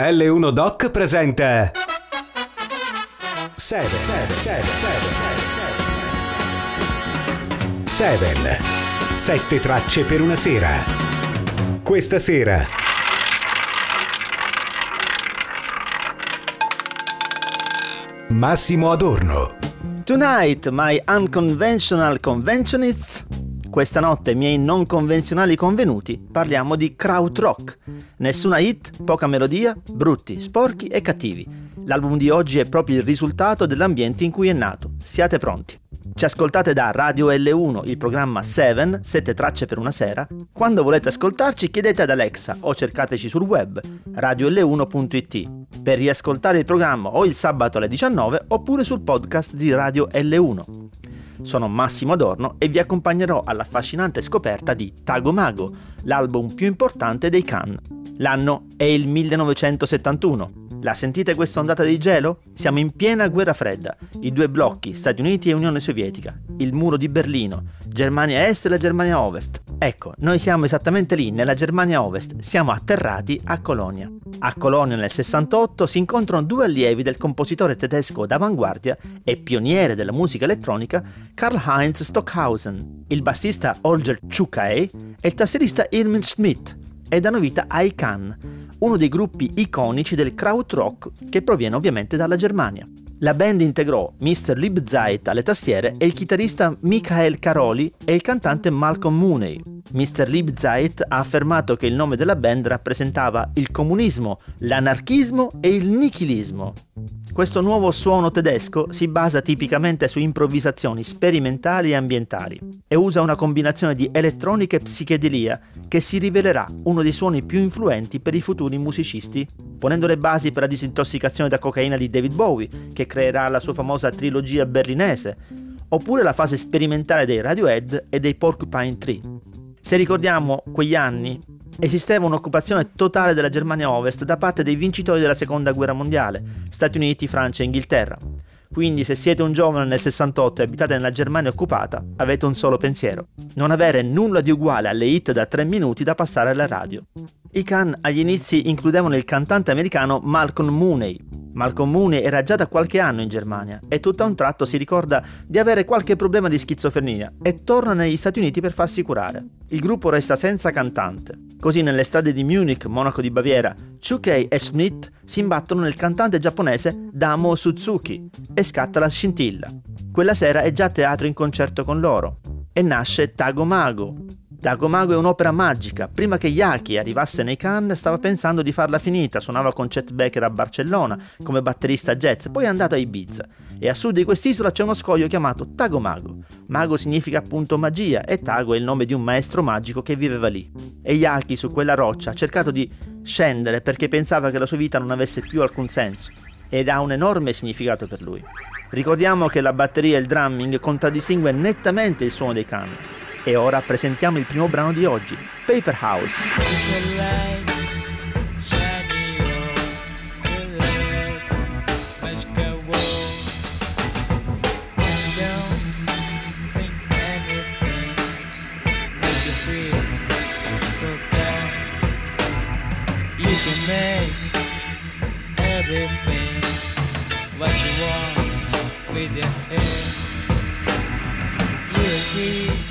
L1 Doc presenta 7 7 Sette tracce per una sera. Questa sera Massimo Adorno. Tonight, my unconventional conventionists. Questa notte, miei non convenzionali convenuti, parliamo di krautrock. Nessuna hit, poca melodia, brutti, sporchi e cattivi. L'album di oggi è proprio il risultato dell'ambiente in cui è nato. Siate pronti. Ci ascoltate da Radio L1, il programma 7, 7 tracce per una sera. Quando volete ascoltarci chiedete ad Alexa o cercateci sul web radiol1.it per riascoltare il programma o il sabato alle 19 oppure sul podcast di Radio L1. Sono Massimo Adorno e vi accompagnerò all'affascinante scoperta di Tago Mago, l'album più importante dei Cannes. L'anno è il 1971 la sentite questa ondata di gelo? Siamo in piena guerra fredda. I due blocchi, Stati Uniti e Unione Sovietica. Il muro di Berlino. Germania Est e la Germania Ovest. Ecco, noi siamo esattamente lì, nella Germania Ovest. Siamo atterrati a Colonia. A Colonia nel 68 si incontrano due allievi del compositore tedesco d'avanguardia e pioniere della musica elettronica Karl-Heinz Stockhausen, il bassista Holger Czukay e il tastierista Irmin Schmidt, e danno vita ai Can, uno dei gruppi iconici del krautrock che proviene ovviamente dalla Germania. La band integrò Mr. Liebzeit alle tastiere e il chitarrista Michael Caroli e il cantante Malcolm Mooney. Mr. Liebzeit ha affermato che il nome della band rappresentava il comunismo, l'anarchismo e il nichilismo. Questo nuovo suono tedesco si basa tipicamente su improvvisazioni sperimentali e ambientali e usa una combinazione di elettronica e psichedelia che si rivelerà uno dei suoni più influenti per i futuri musicisti, ponendo le basi per la disintossicazione da cocaina di David Bowie, che creerà la sua famosa trilogia berlinese, oppure la fase sperimentale dei Radiohead e dei Porcupine Tree. Se ricordiamo quegli anni, esisteva un'occupazione totale della Germania Ovest da parte dei vincitori della Seconda Guerra Mondiale, Stati Uniti, Francia e Inghilterra. Quindi se siete un giovane nel 68 e abitate nella Germania occupata, avete un solo pensiero. Non avere nulla di uguale alle hit da 3 minuti da passare alla radio. I Can agli inizi includevano il cantante americano Malcolm Mooney. Malcolm Mooney era già da qualche anno in Germania e tutto a un tratto si ricorda di avere qualche problema di schizofrenia e torna negli Stati Uniti per farsi curare. Il gruppo resta senza cantante. Così nelle strade di Munich, Monaco di Baviera, Chukei e Schmidt si imbattono nel cantante giapponese Damo Suzuki e scatta la scintilla. Quella sera è già a teatro in concerto con loro e nasce Tago Mago, Dagomago è un'opera magica. Prima che Yaki arrivasse nei Cannes stava pensando di farla finita, suonava con Chet Becker a Barcellona come batterista jazz, poi è andato a Ibiza. E a sud di quest'isola c'è uno scoglio chiamato Tagomago. Mago significa appunto magia e Tago è il nome di un maestro magico che viveva lì. E Yaki su quella roccia ha cercato di scendere perché pensava che la sua vita non avesse più alcun senso ed ha un enorme significato per lui. Ricordiamo che la batteria e il drumming contraddistingue nettamente il suono dei Cannes e ora presentiamo il primo brano di oggi, Paper House. what you want with your head. You agree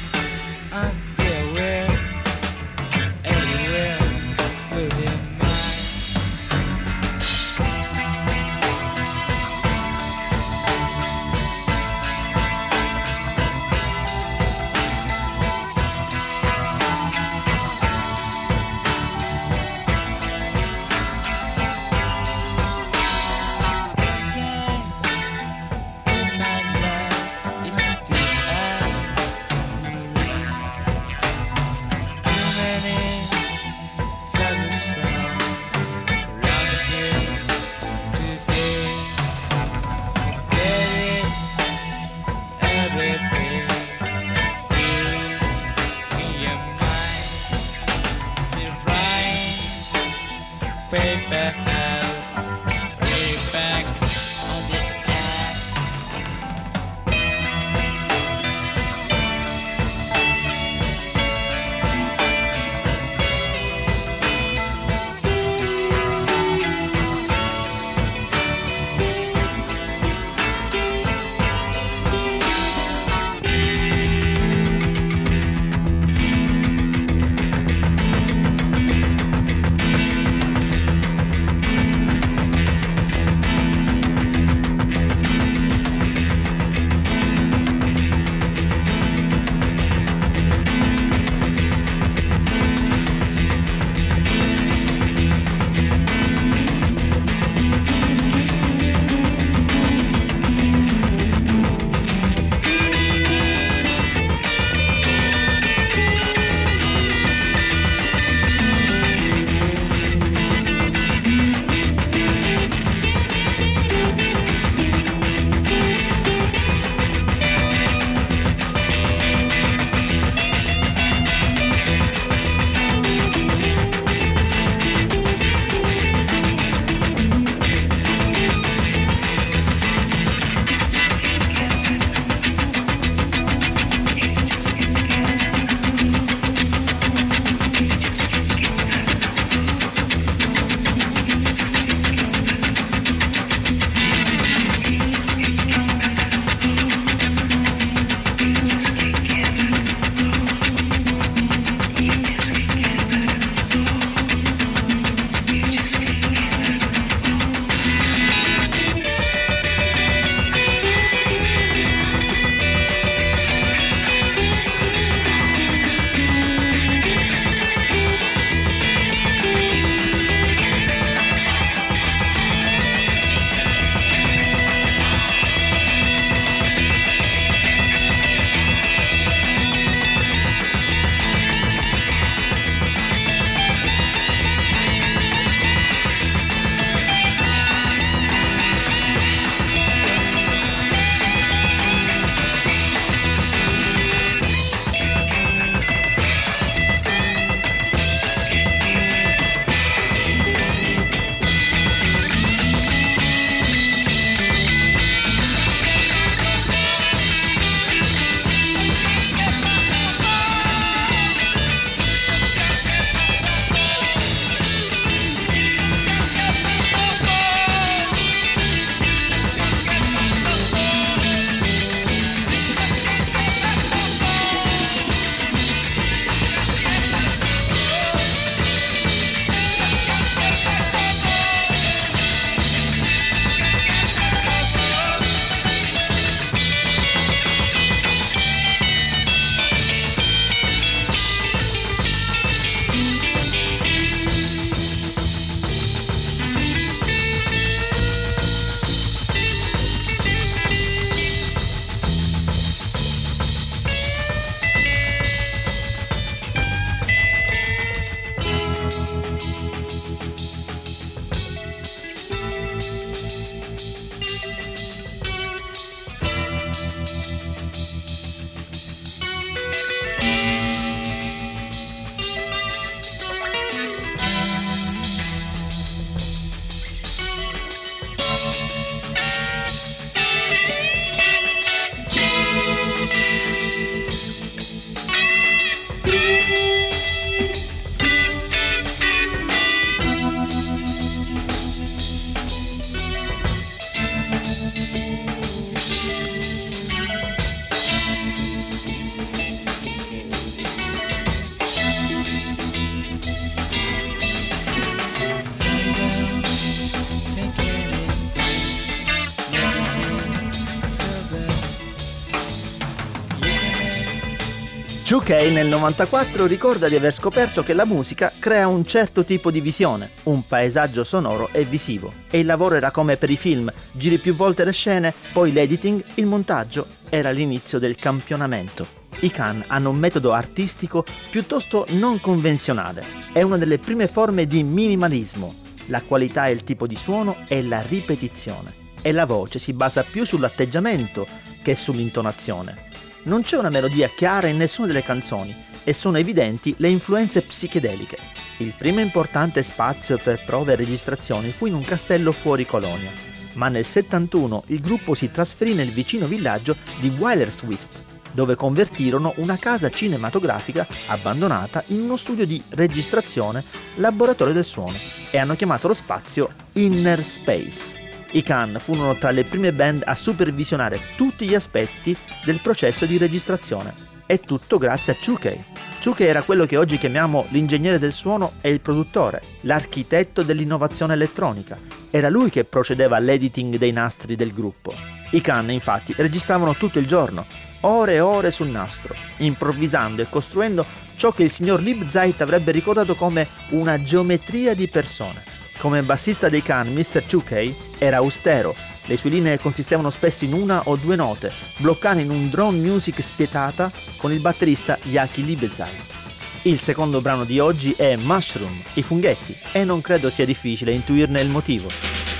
2K nel 94 ricorda di aver scoperto che la musica crea un certo tipo di visione, un paesaggio sonoro e visivo. E il lavoro era come per i film, giri più volte le scene, poi l'editing, il montaggio, era l'inizio del campionamento. I Khan hanno un metodo artistico piuttosto non convenzionale. È una delle prime forme di minimalismo. La qualità e il tipo di suono è la ripetizione. E la voce si basa più sull'atteggiamento che sull'intonazione non c'è una melodia chiara in nessuna delle canzoni e sono evidenti le influenze psichedeliche. Il primo importante spazio per prove e registrazioni fu in un castello fuori Colonia, ma nel 71 il gruppo si trasferì nel vicino villaggio di Weilerswist, dove convertirono una casa cinematografica abbandonata in uno studio di registrazione laboratorio del suono e hanno chiamato lo spazio Inner Space. I Khan furono tra le prime band a supervisionare tutti gli aspetti del processo di registrazione. E tutto grazie a Chukei. Chukei era quello che oggi chiamiamo l'ingegnere del suono e il produttore, l'architetto dell'innovazione elettronica. Era lui che procedeva all'editing dei nastri del gruppo. I Khan infatti registravano tutto il giorno, ore e ore sul nastro, improvvisando e costruendo ciò che il signor Libzeit avrebbe ricordato come una geometria di persone. Come bassista dei Khan, Mr. Chukei era austero, le sue linee consistevano spesso in una o due note, bloccate in un drone music spietata con il batterista Yaki Libezait. Il secondo brano di oggi è Mushroom, i funghetti, e non credo sia difficile intuirne il motivo.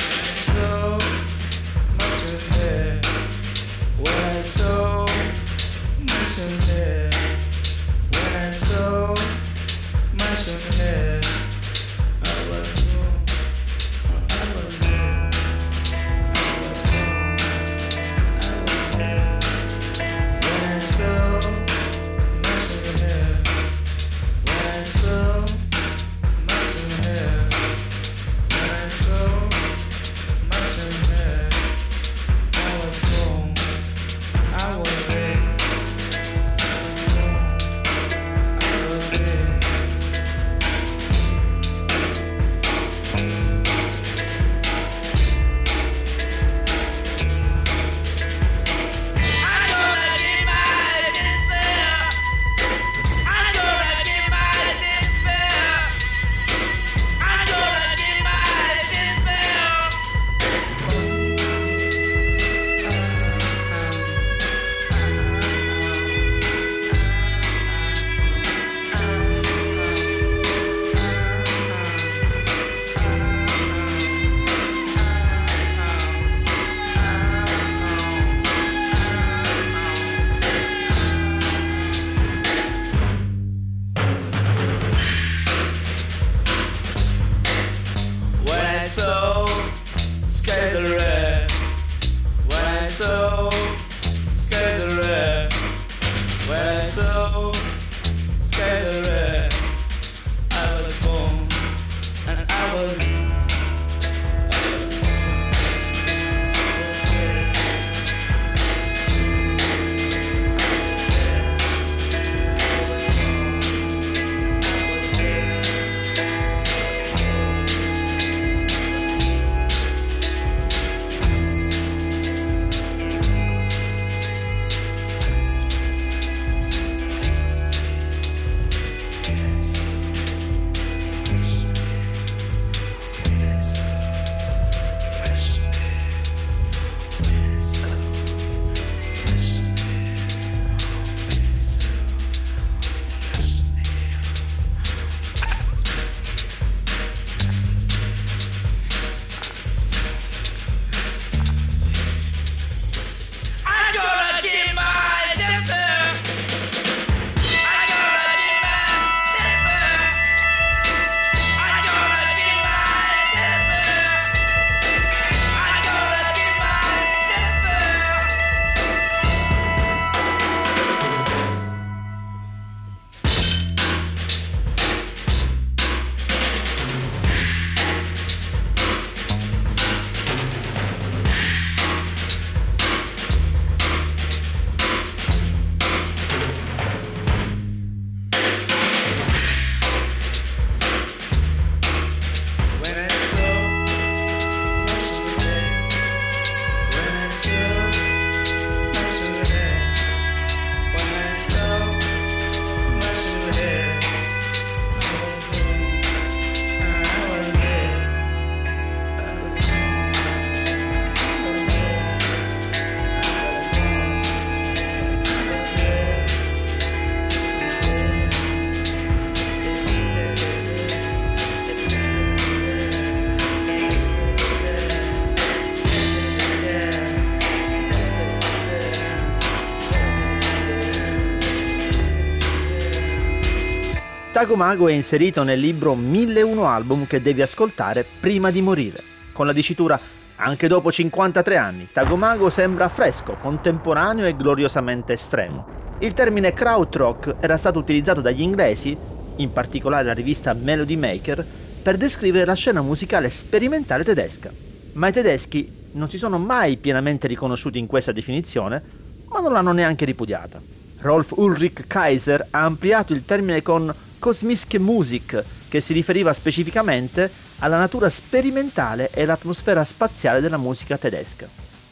Tagomago è inserito nel libro 1001 album che devi ascoltare prima di morire, con la dicitura anche dopo 53 anni, Tagomago sembra fresco, contemporaneo e gloriosamente estremo. Il termine krautrock era stato utilizzato dagli inglesi, in particolare la rivista Melody Maker, per descrivere la scena musicale sperimentale tedesca. Ma i tedeschi non si sono mai pienamente riconosciuti in questa definizione, ma non l'hanno neanche ripudiata. Rolf Ulrich Kaiser ha ampliato il termine con Kosmische Musik, che si riferiva specificamente alla natura sperimentale e l'atmosfera spaziale della musica tedesca.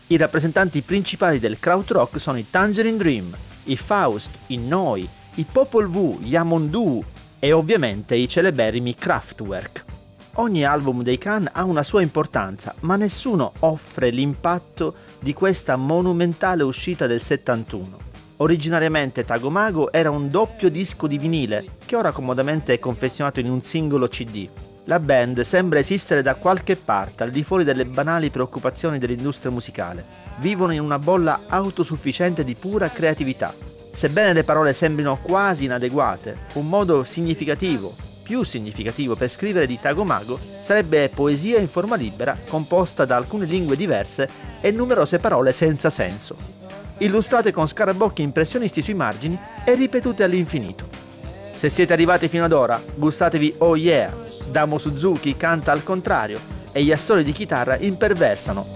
I rappresentanti principali del krautrock sono i Tangerine Dream, i Faust, i Noi, i Popol Vuh, gli Amondu e ovviamente i celeberrimi Kraftwerk. Ogni album dei Khan ha una sua importanza, ma nessuno offre l'impatto di questa monumentale uscita del 71. Originariamente Tagomago era un doppio disco di vinile, che ora comodamente è confezionato in un singolo CD. La band sembra esistere da qualche parte, al di fuori delle banali preoccupazioni dell'industria musicale. Vivono in una bolla autosufficiente di pura creatività. Sebbene le parole sembrino quasi inadeguate, un modo significativo, più significativo per scrivere di Tagomago sarebbe poesia in forma libera composta da alcune lingue diverse e numerose parole senza senso illustrate con scarabocchi impressionisti sui margini e ripetute all'infinito. Se siete arrivati fino ad ora, gustatevi Oh Yeah, Damo Suzuki canta al contrario e gli assoli di chitarra imperversano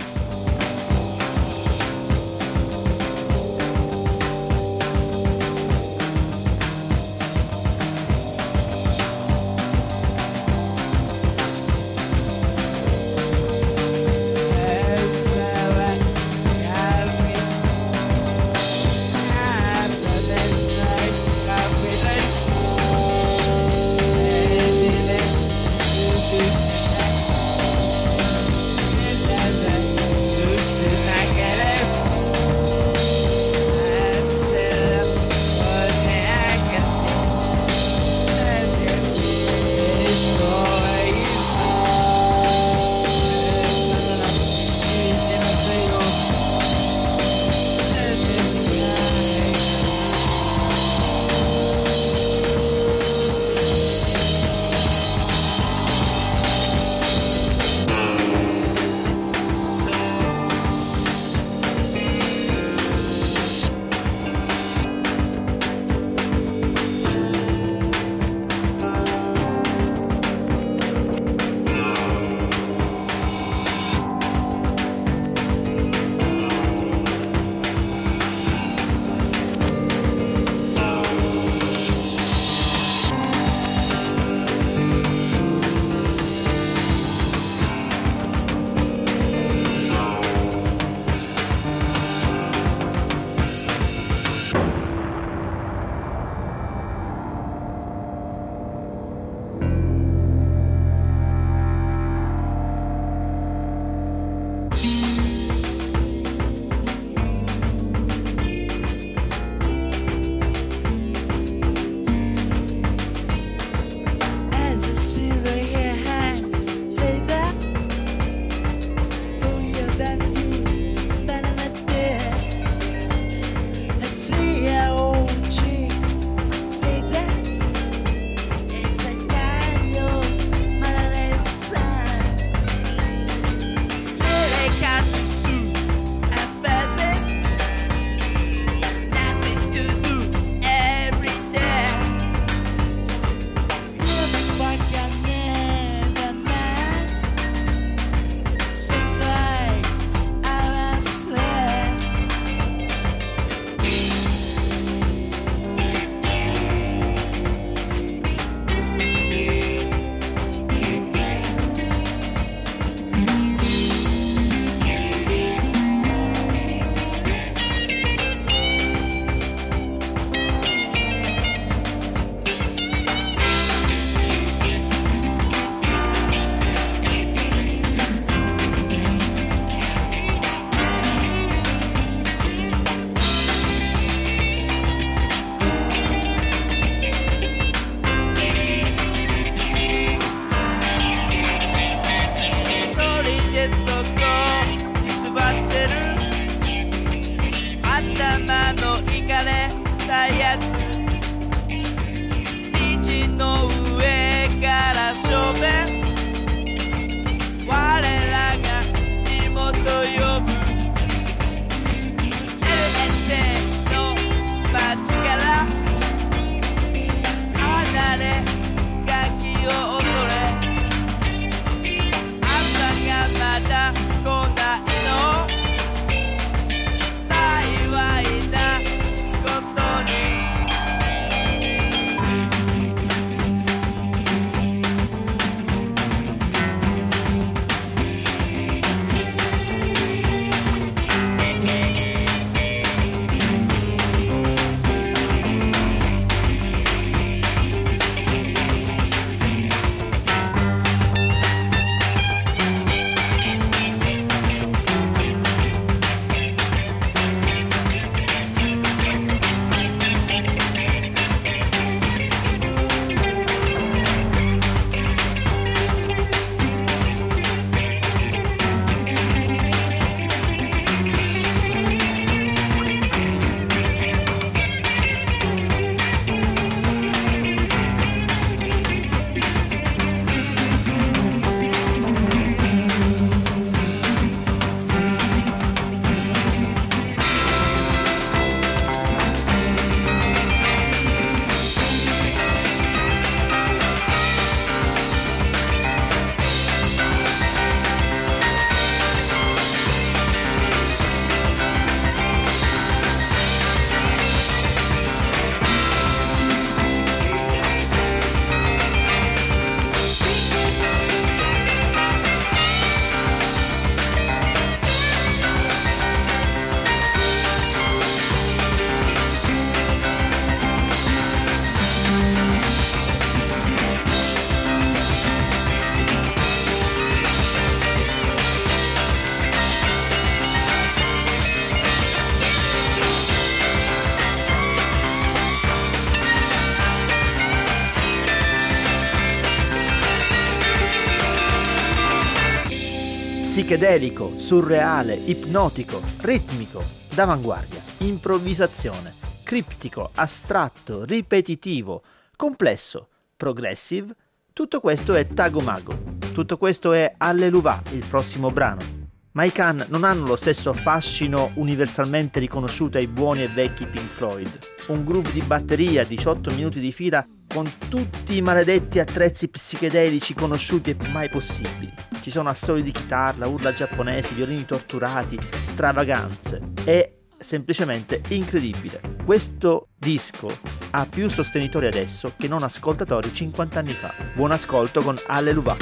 psichedelico, surreale, ipnotico, ritmico, d'avanguardia, improvvisazione, criptico, astratto, ripetitivo, complesso, progressive, tutto questo è Tagomago, tutto questo è Alleluva, il prossimo brano. Ma i Khan non hanno lo stesso fascino universalmente riconosciuto ai buoni e vecchi Pink Floyd. Un groove di batteria, 18 minuti di fila, con tutti i maledetti attrezzi psichedelici conosciuti e mai possibili. Ci sono assoli di chitarra, urla giapponesi, violini torturati, stravaganze. È semplicemente incredibile. Questo disco ha più sostenitori adesso che non ascoltatori 50 anni fa. Buon ascolto con Alleluva.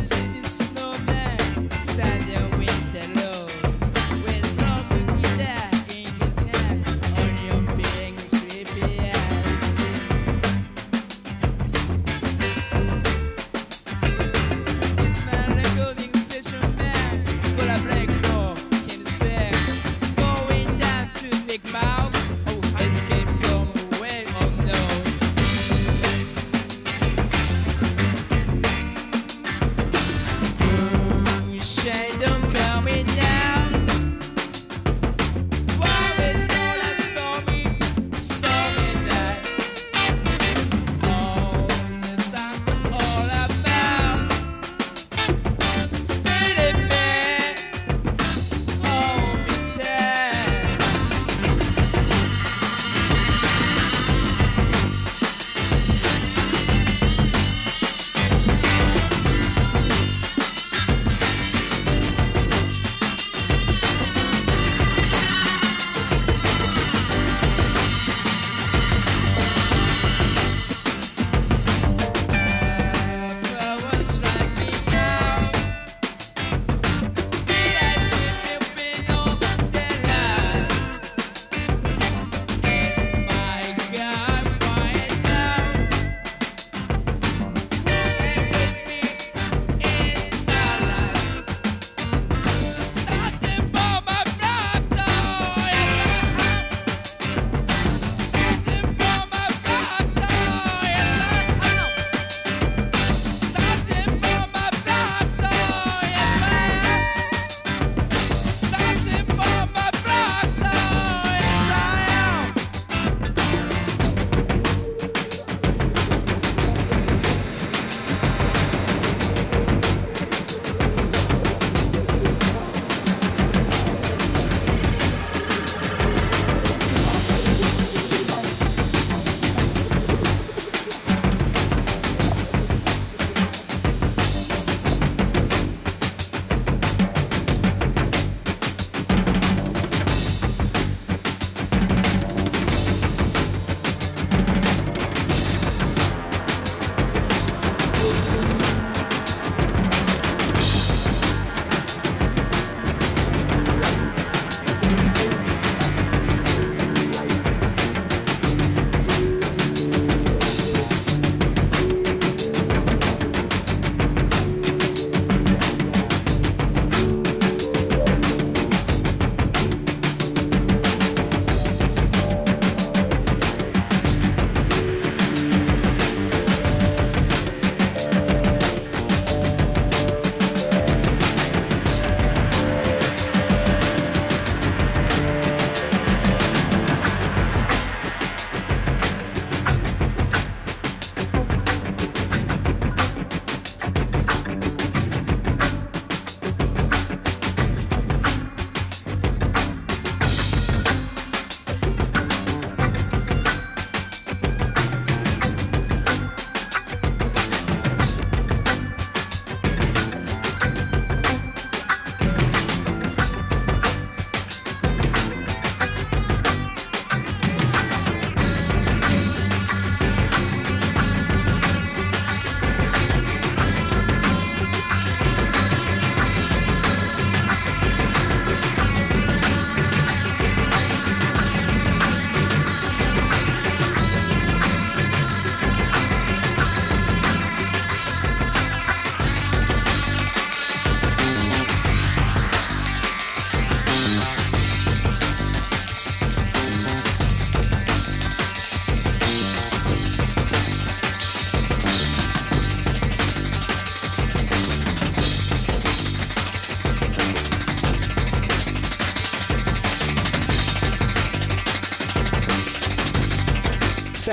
7,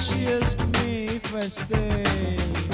She asked me if I stay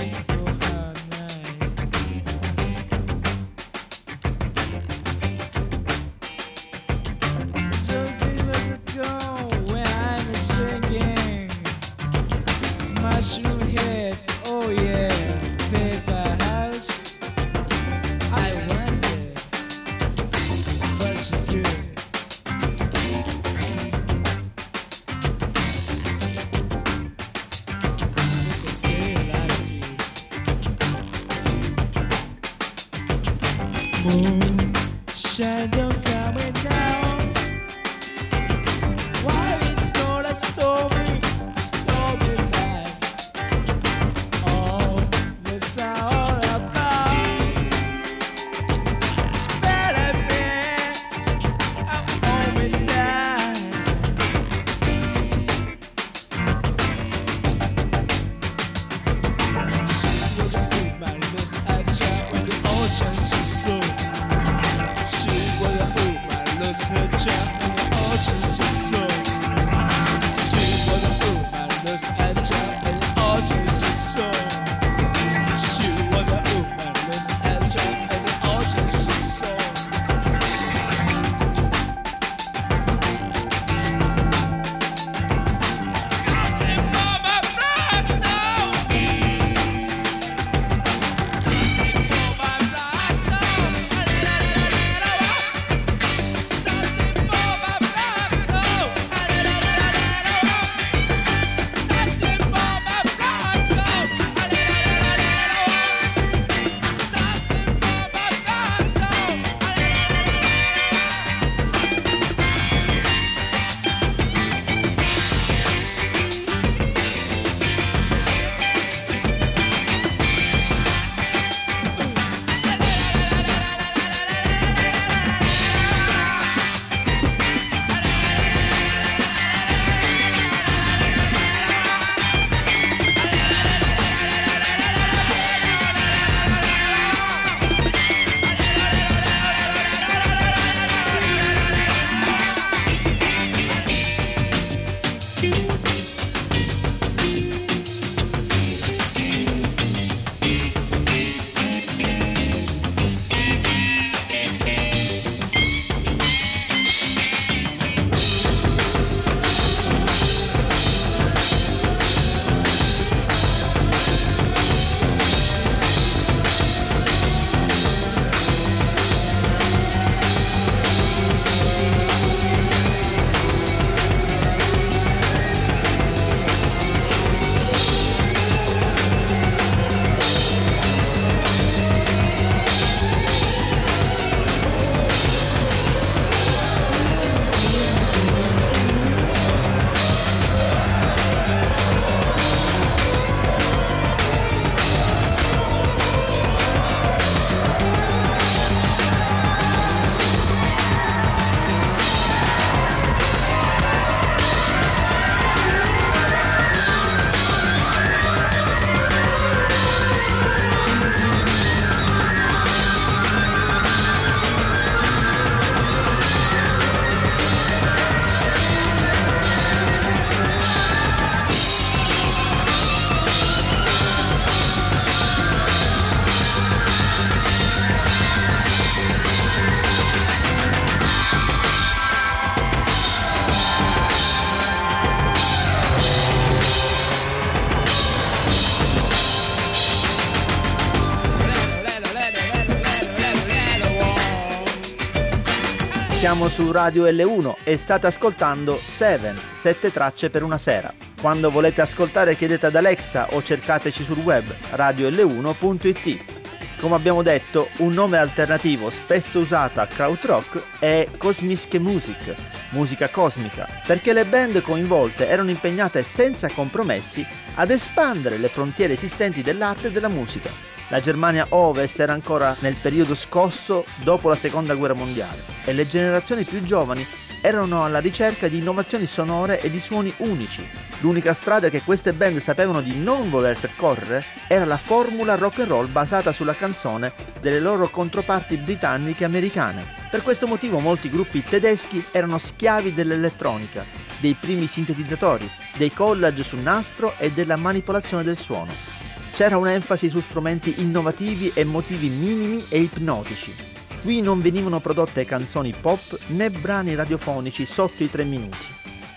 Siamo su Radio L1 e state ascoltando 7, 7 tracce per una sera. Quando volete ascoltare chiedete ad Alexa o cercateci sul web radiol1.it. Come abbiamo detto, un nome alternativo spesso usato a krautrock è Kosmiske Musik, musica cosmica, perché le band coinvolte erano impegnate senza compromessi ad espandere le frontiere esistenti dell'arte e della musica. La Germania Ovest era ancora nel periodo scosso dopo la Seconda Guerra Mondiale e le generazioni più giovani erano alla ricerca di innovazioni sonore e di suoni unici. L'unica strada che queste band sapevano di non voler percorrere era la formula rock and roll basata sulla canzone delle loro controparti britanniche e americane. Per questo motivo molti gruppi tedeschi erano schiavi dell'elettronica, dei primi sintetizzatori, dei collage sul nastro e della manipolazione del suono. C'era un'enfasi su strumenti innovativi e motivi minimi e ipnotici. Qui non venivano prodotte canzoni pop né brani radiofonici sotto i tre minuti.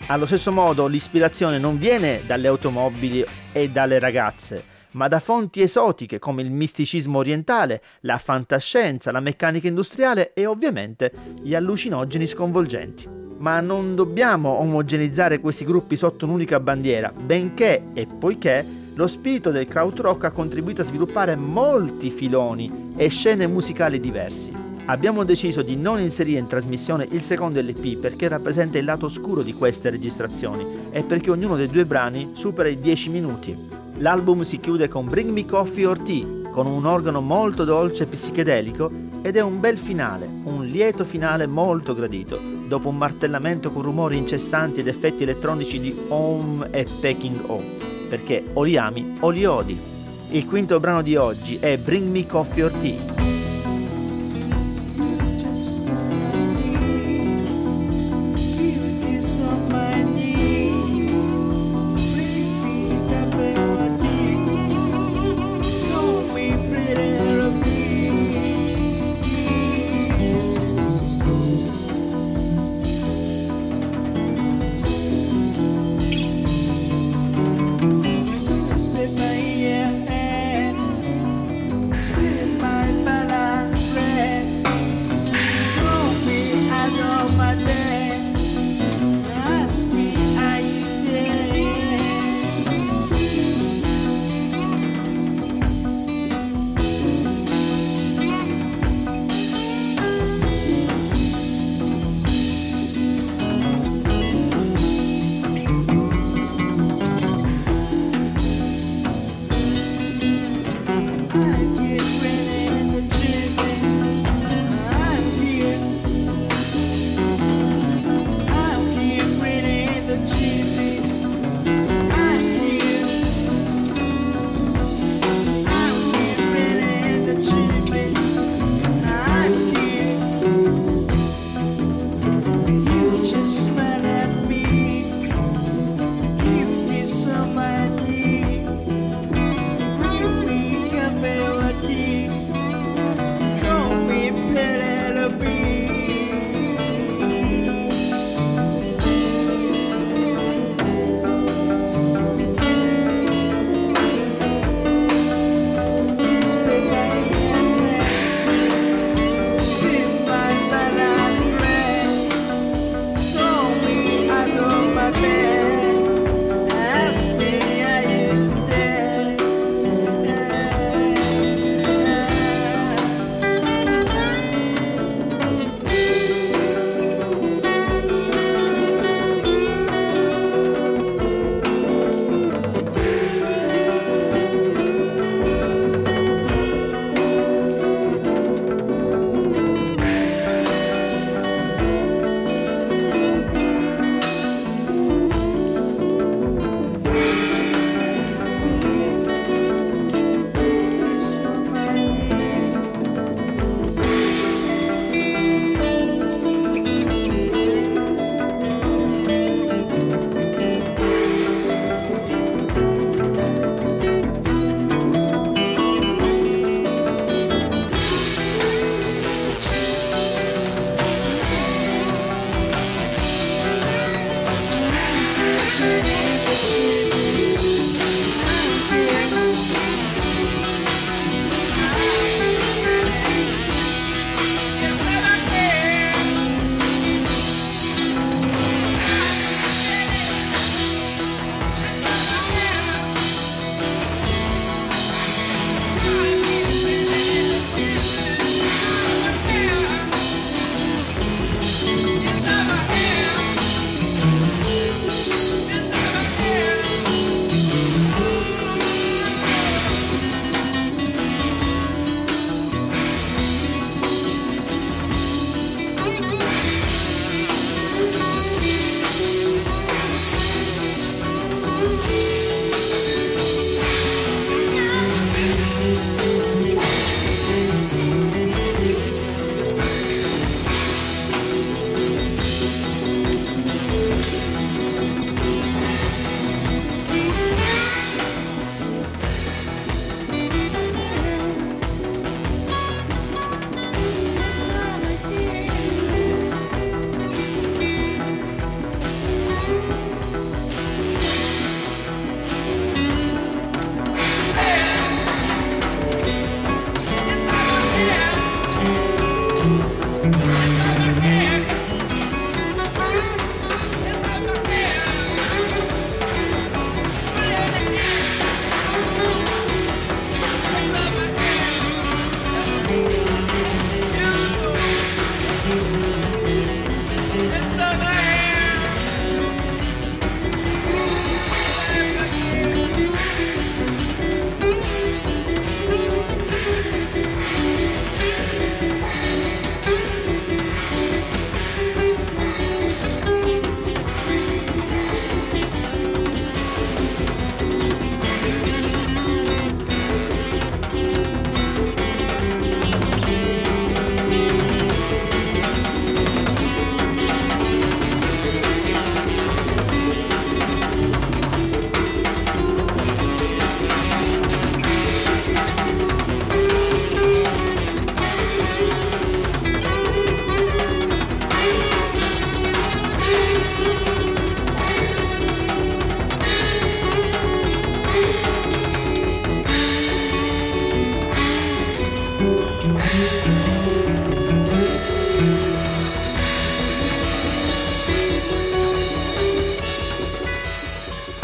Allo stesso modo l'ispirazione non viene dalle automobili e dalle ragazze, ma da fonti esotiche come il misticismo orientale, la fantascienza, la meccanica industriale e ovviamente gli allucinogeni sconvolgenti. Ma non dobbiamo omogenizzare questi gruppi sotto un'unica bandiera, benché e poiché lo spirito del krautrock ha contribuito a sviluppare molti filoni e scene musicali diversi. Abbiamo deciso di non inserire in trasmissione il secondo LP perché rappresenta il lato oscuro di queste registrazioni e perché ognuno dei due brani supera i 10 minuti. L'album si chiude con Bring Me Coffee or Tea, con un organo molto dolce e psichedelico ed è un bel finale, un lieto finale molto gradito, dopo un martellamento con rumori incessanti ed effetti elettronici di Om e Peking O, perché o li ami o li odi. Il quinto brano di oggi è Bring Me Coffee or Tea.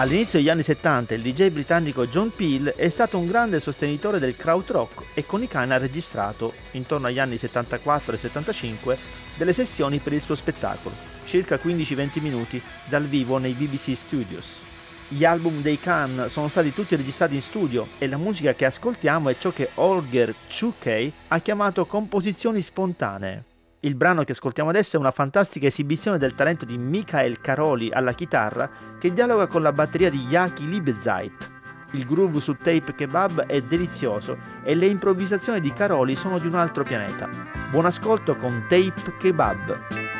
All'inizio degli anni 70 il DJ britannico John Peel è stato un grande sostenitore del krautrock e con i cani ha registrato, intorno agli anni 74 e 75, delle sessioni per il suo spettacolo, circa 15-20 minuti, dal vivo nei BBC Studios. Gli album dei Khan sono stati tutti registrati in studio e la musica che ascoltiamo è ciò che Holger Chukey ha chiamato composizioni spontanee. Il brano che ascoltiamo adesso è una fantastica esibizione del talento di Michael Caroli alla chitarra che dialoga con la batteria di Yaki Libezeit. Il groove su Tape Kebab è delizioso e le improvvisazioni di Caroli sono di un altro pianeta. Buon ascolto con Tape Kebab.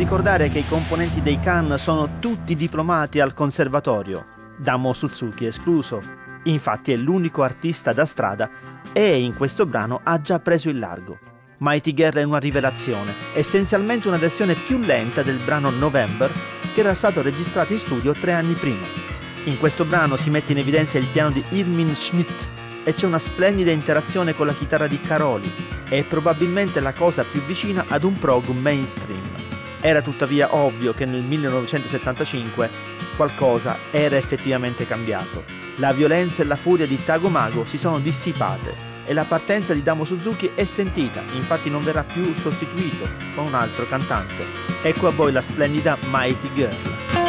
Ricordare che i componenti dei Can sono tutti diplomati al conservatorio, Damo Suzuki escluso. Infatti è l'unico artista da strada e in questo brano ha già preso il largo. Mighty Girl è una rivelazione, essenzialmente una versione più lenta del brano November che era stato registrato in studio tre anni prima. In questo brano si mette in evidenza il piano di Irmin Schmidt e c'è una splendida interazione con la chitarra di Caroli, è probabilmente la cosa più vicina ad un prog mainstream. Era tuttavia ovvio che nel 1975 qualcosa era effettivamente cambiato. La violenza e la furia di Tago Mago si sono dissipate e la partenza di Damo Suzuki è sentita, infatti non verrà più sostituito con un altro cantante. Ecco a voi la splendida Mighty Girl.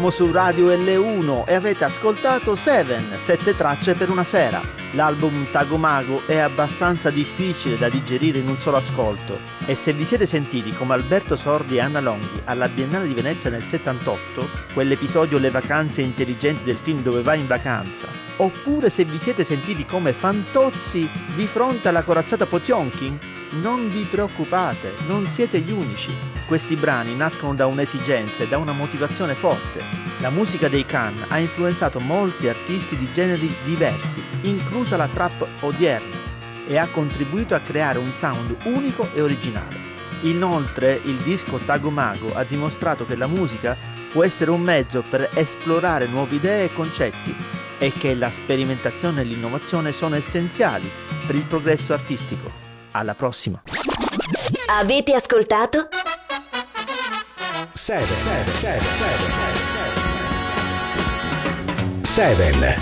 Siamo su Radio L1 e avete ascoltato Seven, sette tracce per una sera. L'album Tagomago è abbastanza difficile da digerire in un solo ascolto e se vi siete sentiti come Alberto Sordi e Anna Longhi alla Biennale di Venezia nel 78, quell'episodio Le vacanze intelligenti del film Dove vai in vacanza, oppure se vi siete sentiti come Fantozzi di fronte alla corazzata Potionkin, non vi preoccupate, non siete gli unici. Questi brani nascono da un'esigenza e da una motivazione forte. La musica dei Khan ha influenzato molti artisti di generi diversi, inclusa la trap odierna, e ha contribuito a creare un sound unico e originale. Inoltre, il disco Tagomago ha dimostrato che la musica può essere un mezzo per esplorare nuove idee e concetti e che la sperimentazione e l'innovazione sono essenziali per il progresso artistico. Alla prossima! Avete ascoltato? 7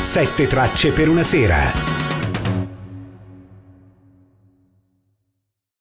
7 tracce per una sera